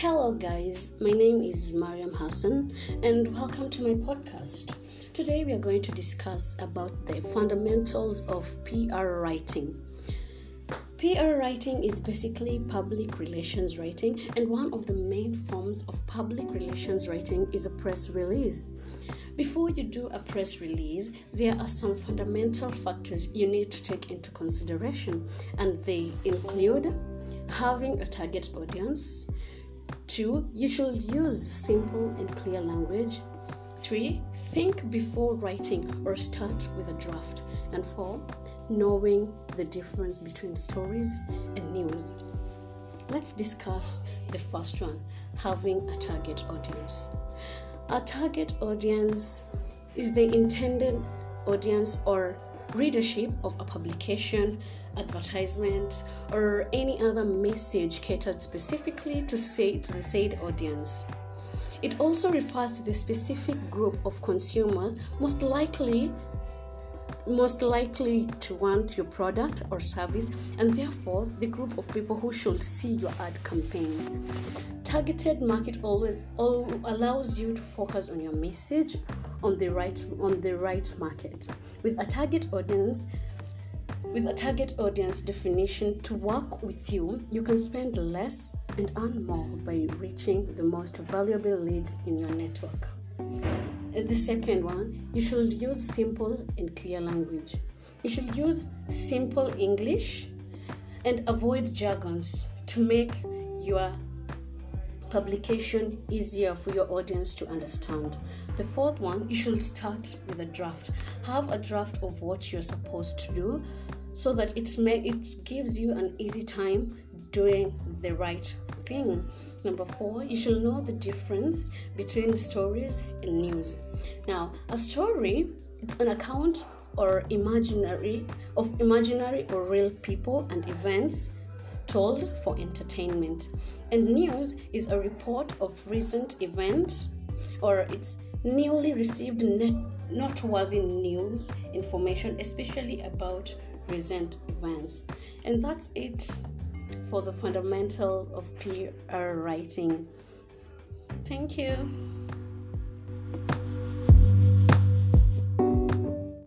Hello, guys. My name is Mariam Hassan, and welcome to my podcast. Today, we are going to discuss about the fundamentals of PR writing. PR writing is basically public relations writing, and one of the main forms of public relations writing is a press release. Before you do a press release, there are some fundamental factors you need to take into consideration, and they include having a target audience. Two, you should use simple and clear language. Three, think before writing or start with a draft. And four, knowing the difference between stories and news. Let's discuss the first one having a target audience. A target audience is the intended audience or readership of a publication, advertisement, or any other message catered specifically to say to the said audience. It also refers to the specific group of consumer most likely most likely to want your product or service and therefore the group of people who should see your ad campaign targeted market always all allows you to focus on your message on the right on the right market with a target audience with a target audience definition to work with you you can spend less and earn more by reaching the most valuable leads in your network the second one, you should use simple and clear language. You should use simple English and avoid jargons to make your publication easier for your audience to understand. The fourth one, you should start with a draft. Have a draft of what you're supposed to do so that it may it gives you an easy time doing the right thing. Number four, you should know the difference between stories and news. Now, a story it's an account or imaginary of imaginary or real people and events told for entertainment. And news is a report of recent events or it's newly received noteworthy news information, especially about recent events. And that's it for the fundamental of PR writing. Thank you.